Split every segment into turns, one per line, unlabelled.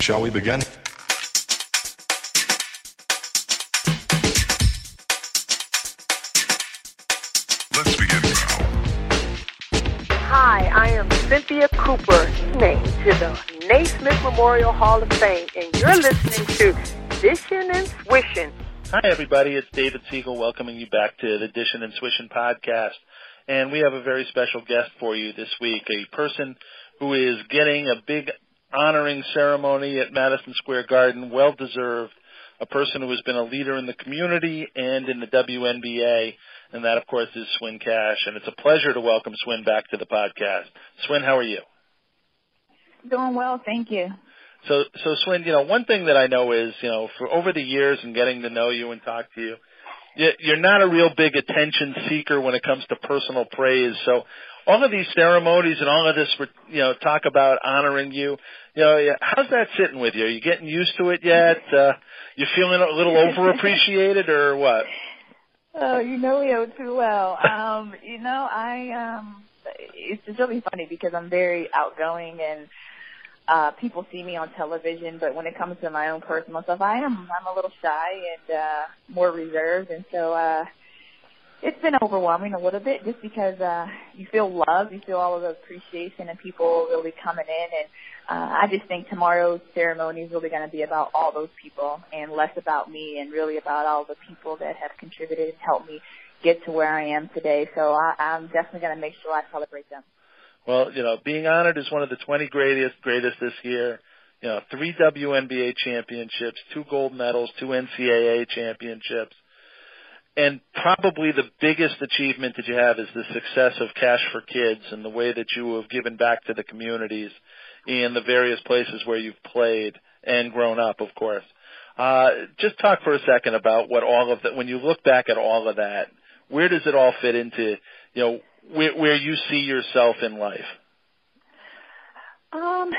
Shall we begin?
Let's begin now.
Hi, I am Cynthia Cooper, named to the Naismith Memorial Hall of Fame, and you're listening to Dishin' and Swishin'.
Hi, everybody. It's David Siegel welcoming you back to the Dishin' and Swishin' podcast. And we have a very special guest for you this week, a person who is getting a big honoring ceremony at Madison Square Garden, well deserved, a person who has been a leader in the community and in the WNBA, and that, of course, is Swin Cash. And it's a pleasure to welcome Swin back to the podcast. Swin, how are you?
Doing well, thank you.
So, so Swin, you know, one thing that I know is, you know, for over the years and getting to know you and talk to you, you- you're not a real big attention seeker when it comes to personal praise. So, all of these ceremonies and all of this, you know, talk about honoring you, you know, how's that sitting with you? Are you getting used to it yet? Uh, you feeling a little overappreciated or what?
Oh, you know Leo too well. Um, you know, I um it's just really funny because I'm very outgoing and uh people see me on television, but when it comes to my own personal stuff, I am I'm a little shy and uh more reserved and so uh it's been overwhelming a little bit just because uh you feel love, you feel all of the appreciation and people really coming in and uh, I just think tomorrow's ceremony is really to be about all those people and less about me and really about all the people that have contributed and helped me get to where I am today. So I, I'm definitely to make sure I celebrate them.
Well, you know, being honored as one of the 20 greatest, greatest this year, you know, three WNBA championships, two gold medals, two NCAA championships, and probably the biggest achievement that you have is the success of Cash for Kids and the way that you have given back to the communities in the various places where you've played and grown up, of course. Uh, just talk for a second about what all of that, when you look back at all of that, where does it all fit into, you know, where, where you see yourself in life?
Um,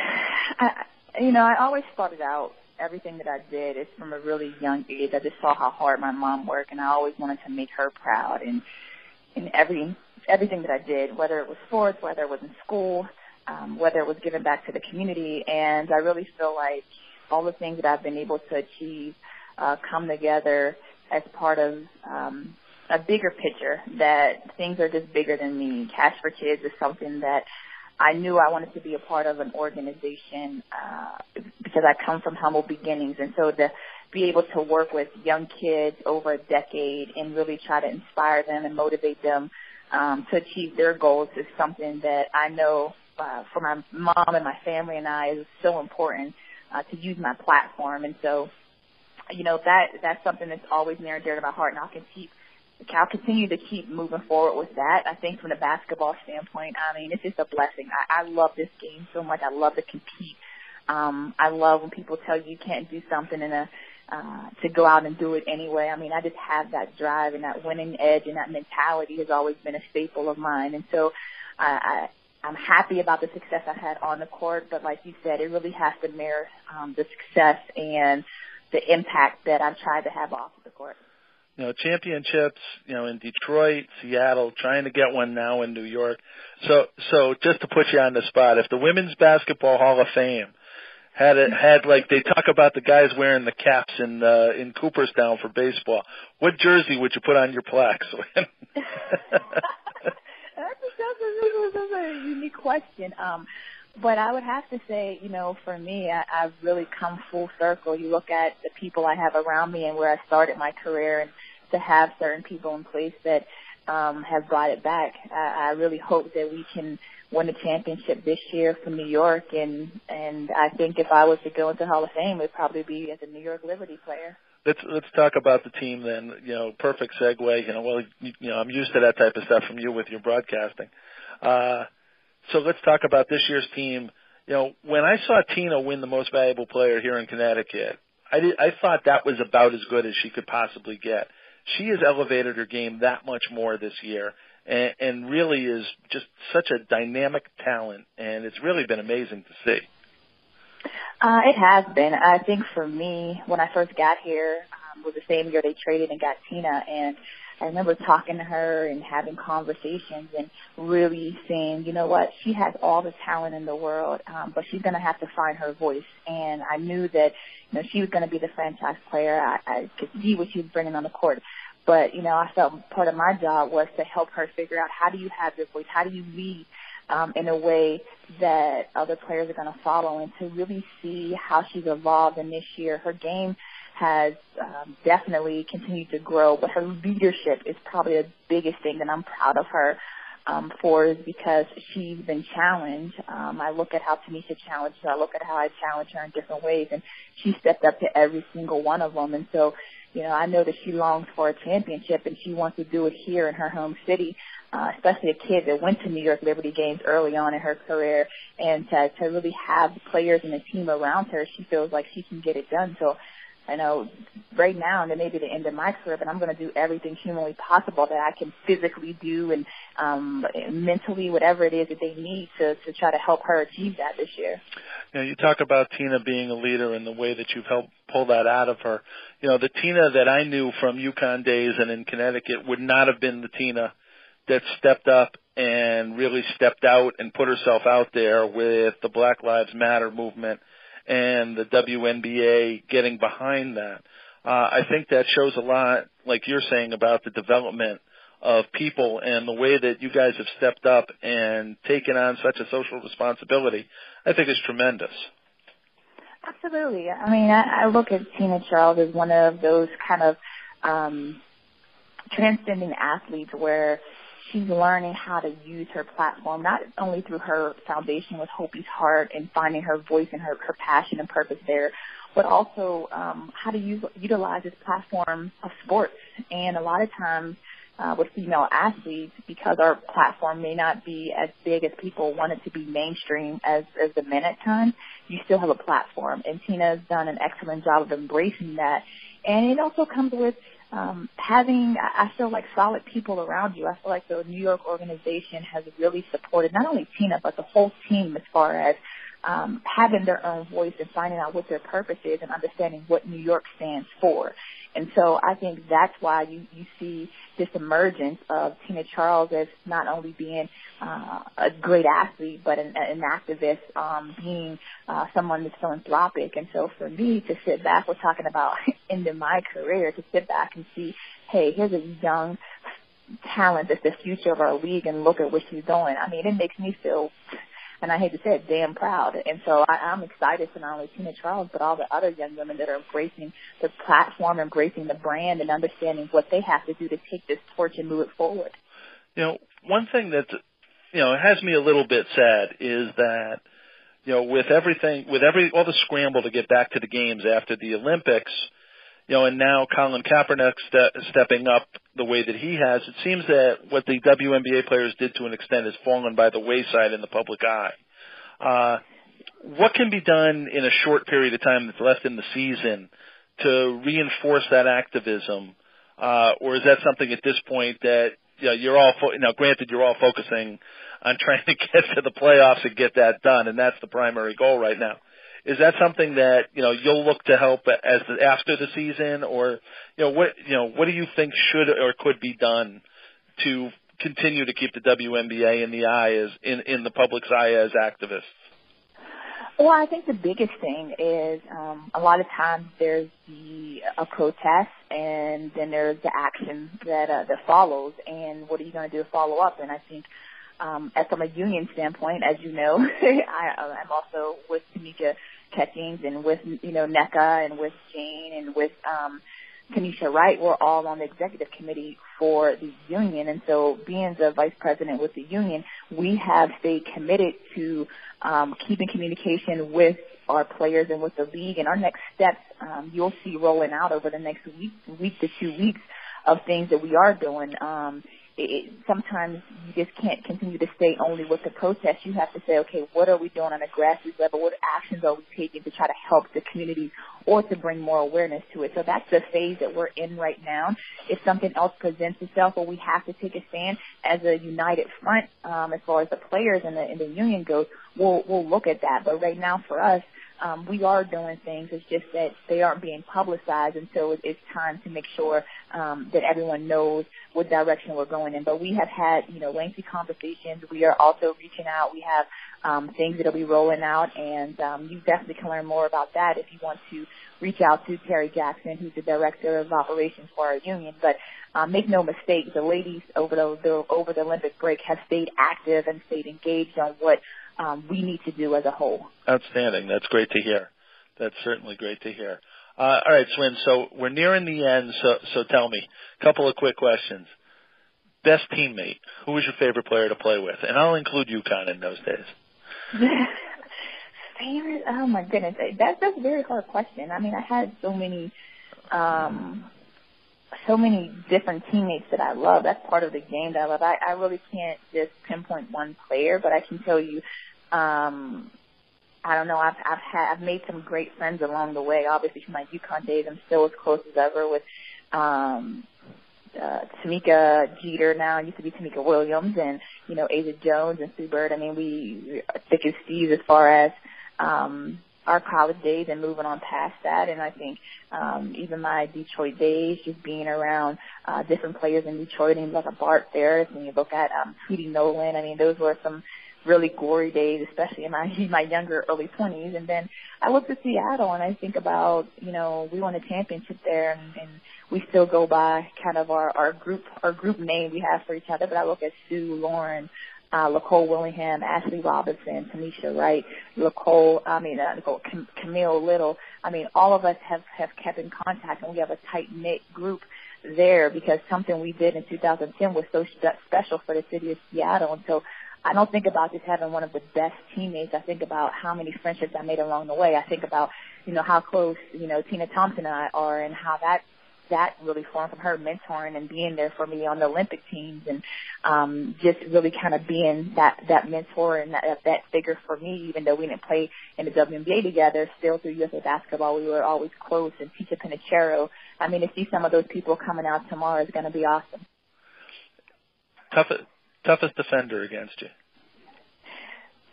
I, you know, I always started out everything that I did is from a really young age. I just saw how hard my mom worked, and I always wanted to make her proud. And in every everything that I did, whether it was sports, whether it was in school, um, whether it was given back to the community, and I really feel like all the things that I've been able to achieve uh, come together as part of um, a bigger picture. That things are just bigger than me. Cash for Kids is something that I knew I wanted to be a part of an organization uh, because I come from humble beginnings, and so to be able to work with young kids over a decade and really try to inspire them and motivate them um, to achieve their goals is something that I know uh, for my mom and my family and I is so important uh, to use my platform. And so, you know, that that's something that's always near and dear to my heart, and I'll keep I'll continue to keep moving forward with that. I think from the basketball standpoint, I mean, it's just a blessing. I, I love this game so much. I love to compete. Um, I love when people tell you you can't do something and a uh, to go out and do it anyway. I mean, I just have that drive and that winning edge and that mentality has always been a staple of mine. And so, I, I I'm happy about the success I had on the court, but like you said, it really has to mirror um, the success and the impact that I've tried to have off the court.
You know, championships, you know, in Detroit, Seattle, trying to get one now in New York. So, so just to put you on the spot, if the Women's Basketball Hall of Fame had it, had like they talk about the guys wearing the caps in uh, in Cooperstown for baseball, what jersey would you put on your plaques?
that's, that's, that's a unique question. Um, but I would have to say, you know, for me, I, I've really come full circle. You look at the people I have around me and where I started my career, and to have certain people in place that um, have brought it back. I, I really hope that we can win a championship this year for New York, and and I think if I was to go into Hall of Fame, it'd probably be as a New York Liberty player.
Let's let's talk about the team then. You know, perfect segue. You know, well, you, you know, I'm used to that type of stuff from you with your broadcasting. Uh, so let's talk about this year's team. You know, when I saw Tina win the Most Valuable Player here in Connecticut, I did, I thought that was about as good as she could possibly get. She has elevated her game that much more this year, and, and really is just such a dynamic talent, and it's really been amazing to see.
Uh, it has been. I think for me, when I first got here, um, was the same year they traded and got Tina, and I remember talking to her and having conversations and really saying, you know what, she has all the talent in the world, um, but she's going to have to find her voice. And I knew that, you know, she was going to be the franchise player. I, I could see what she was bringing on the court. But, you know, I felt part of my job was to help her figure out how do you have your voice? How do you lead um, in a way that other players are going to follow and to really see how she's evolved in this year. Her game has um, definitely continued to grow, but her leadership is probably the biggest thing that I'm proud of her um, for is because she's been challenged. Um, I look at how Tanisha challenged her. I look at how I challenge her in different ways, and she stepped up to every single one of them. And so, you know, I know that she longs for a championship, and she wants to do it here in her home city uh, especially a kid that went to New York Liberty games early on in her career, and to, to really have players and a team around her, she feels like she can get it done. So I know right now, and it may be the end of my career, but I'm going to do everything humanly possible that I can physically do and um, mentally, whatever it is that they need to to try to help her achieve that this year.
You know, you talk about Tina being a leader and the way that you've helped pull that out of her. You know, the Tina that I knew from UConn days and in Connecticut would not have been the Tina that stepped up and really stepped out and put herself out there with the Black Lives Matter movement and the WNBA getting behind that. Uh, I think that shows a lot, like you're saying, about the development of people and the way that you guys have stepped up and taken on such a social responsibility. I think is tremendous.
Absolutely. I mean, I, I look at Tina Charles as one of those kind of um, transcending athletes where she's learning how to use her platform, not only through her foundation with Hopey's Heart and finding her voice and her, her passion and purpose there, but also um, how to use, utilize this platform of sports. And a lot of times uh, with female athletes, because our platform may not be as big as people want it to be mainstream as, as the men at times, you still have a platform. And Tina's done an excellent job of embracing that. And it also comes with um, having, I feel like solid people around you. I feel like the New York organization has really supported not only Tina, but the whole team as far as um, having their own voice and finding out what their purpose is and understanding what New York stands for. And so I think that's why you, you see this emergence of Tina Charles as not only being uh, a great athlete, but an, an activist, um, being uh, someone that's philanthropic. And so for me to sit back, we're talking about ending my career, to sit back and see, hey, here's a young talent that's the future of our league and look at where she's going. I mean, it makes me feel and I hate to say it, damn proud. And so I, I'm excited for not only Tina Charles, but all the other young women that are embracing the platform, embracing the brand, and understanding what they have to do to take this torch and move it forward.
You know, one thing that you know has me a little bit sad is that you know with everything, with every all the scramble to get back to the games after the Olympics you know, and now Colin Kaepernick ste- stepping up the way that he has, it seems that what the WNBA players did to an extent has fallen by the wayside in the public eye. Uh, what can be done in a short period of time that's left in the season to reinforce that activism, uh, or is that something at this point that you know, you're all fo- now granted you're all focusing on trying to get to the playoffs and get that done, and that's the primary goal right now. Is that something that you know you'll look to help as the, after the season, or you know what you know what do you think should or could be done to continue to keep the WNBA in the eye as in in the public's eye as activists?
Well, I think the biggest thing is um, a lot of times there's the a protest, and then there's the action that uh, that follows. And what are you going to do to follow up? And I think um, as from a union standpoint, as you know, I, I'm also with Tamika Catchings and with you know Nneka and with Jane and with um, Tanisha Wright, we're all on the executive committee for the union. And so being the vice president with the union, we have stayed committed to um, keeping communication with our players and with the league. And our next steps, um, you'll see rolling out over the next week, week to two weeks of things that we are doing. Um, it, sometimes you just can't continue to stay only with the protest. You have to say, okay, what are we doing on a grassroots level? What actions are we taking to try to help the community or to bring more awareness to it? So that's the phase that we're in right now. If something else presents itself or we have to take a stand as a united front, um, as far as the players and the, and the union goes, we'll, we'll look at that. But right now for us, um, we are doing things. It's just that they aren't being publicized until it's time to make sure um, that everyone knows what direction we're going in. But we have had, you know, lengthy conversations. We are also reaching out. We have um, things that'll be rolling out, and um, you definitely can learn more about that if you want to reach out to Terri Jackson, who's the director of operations for our union. But um, make no mistake, the ladies over the, the over the Olympic break have stayed active and stayed engaged on what um, we need to do as a whole.
Outstanding. That's great to hear. That's certainly great to hear. Uh, all right, Swin. So we're nearing the end. So so tell me, a couple of quick questions. Best teammate. Who was your favorite player to play with? And I'll include UConn in those days.
favorite? Oh my goodness, that's that's a very hard question. I mean, I had so many, um, so many different teammates that I love. That's part of the game that I love. I, I really can't just pinpoint one player, but I can tell you, um, I don't know. I've I've had I've made some great friends along the way. Obviously, from my UConn days, I'm still as close as ever with um, uh, Tamika Jeter now. It used to be Tamika Williams, and you know Asjha Jones and Sue Bird. I mean, we, are thick as thieves as far as um, our college days and moving on past that. And I think um, even my Detroit days, just being around uh, different players in Detroit, and like a Barb Farris, and you look at um, Tweety Nolan. I mean, those were some really gory days, especially in my my younger early 20s. And then I look to Seattle and I think about, you know, we won a championship there, and, and we still go by kind of our our group our group name we have for each other. But I look at Sue, Lauren, uh, Le'coe Willingham, Ashley Robinson, Tanisha Wright, Nicole, I mean, uh, Nicole, Cam- Camille Little. I mean, all of us have, have kept in contact and we have a tight knit group there because something we did in 2010 was so special for the city of Seattle. And so I don't think about just having one of the best teammates. I think about how many friendships I made along the way. I think about, you know, how close, you know, Tina Thompson and I are and how that that really formed from her mentoring and being there for me on the Olympic teams and um just really kind of being that that mentor and that that figure for me even though we didn't play in the WNBA together still through USA basketball we were always close and Ticha Penicheiro I mean to see some of those people coming out tomorrow is going to be awesome.
Toughest toughest defender against you?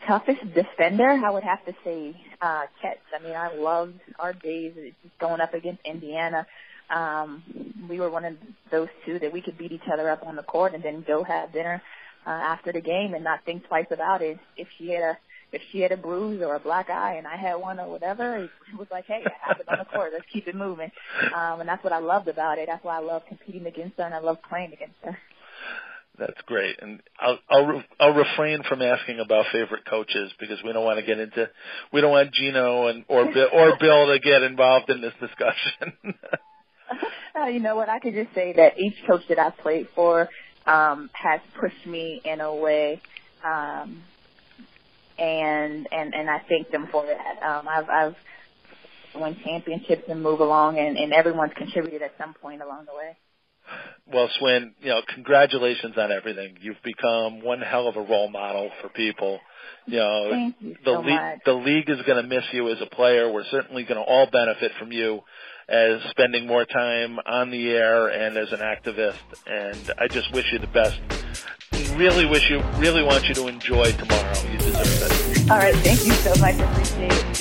Toughest defender, I would have to say uh Chet's. I mean, I loved our days just going up against Indiana um, we were one of those two that we could beat each other up on the court and then go have dinner uh, after the game and not think twice about it. If she had a if she had a bruise or a black eye and I had one or whatever, it was like, hey, I have it on the court. Let's keep it moving. Um, and that's what I loved about it. That's why I love competing against her and I love playing against her.
That's great, and I'll I'll I'll refrain from asking about favorite coaches because we don't want to get into we don't want Gino and or Bill or Bill to get involved in this discussion.
uh, you know what? I could just say that each coach that I've played for um, has pushed me in a way, um, and and and I thank them for that. Um, I've I've won championships and move along, and, and everyone's contributed at some point along the way.
Well, Swin, you know, congratulations on everything. You've become one hell of a role model for people. You know,
Thank you
the
so
league
much.
the league is going to miss you as a player. We're certainly going to all benefit from you as spending more time on the air and as an activist. And I just wish you the best. Really wish you, really want you to enjoy tomorrow. You deserve it.
All right. Thank you so much. Appreciate it.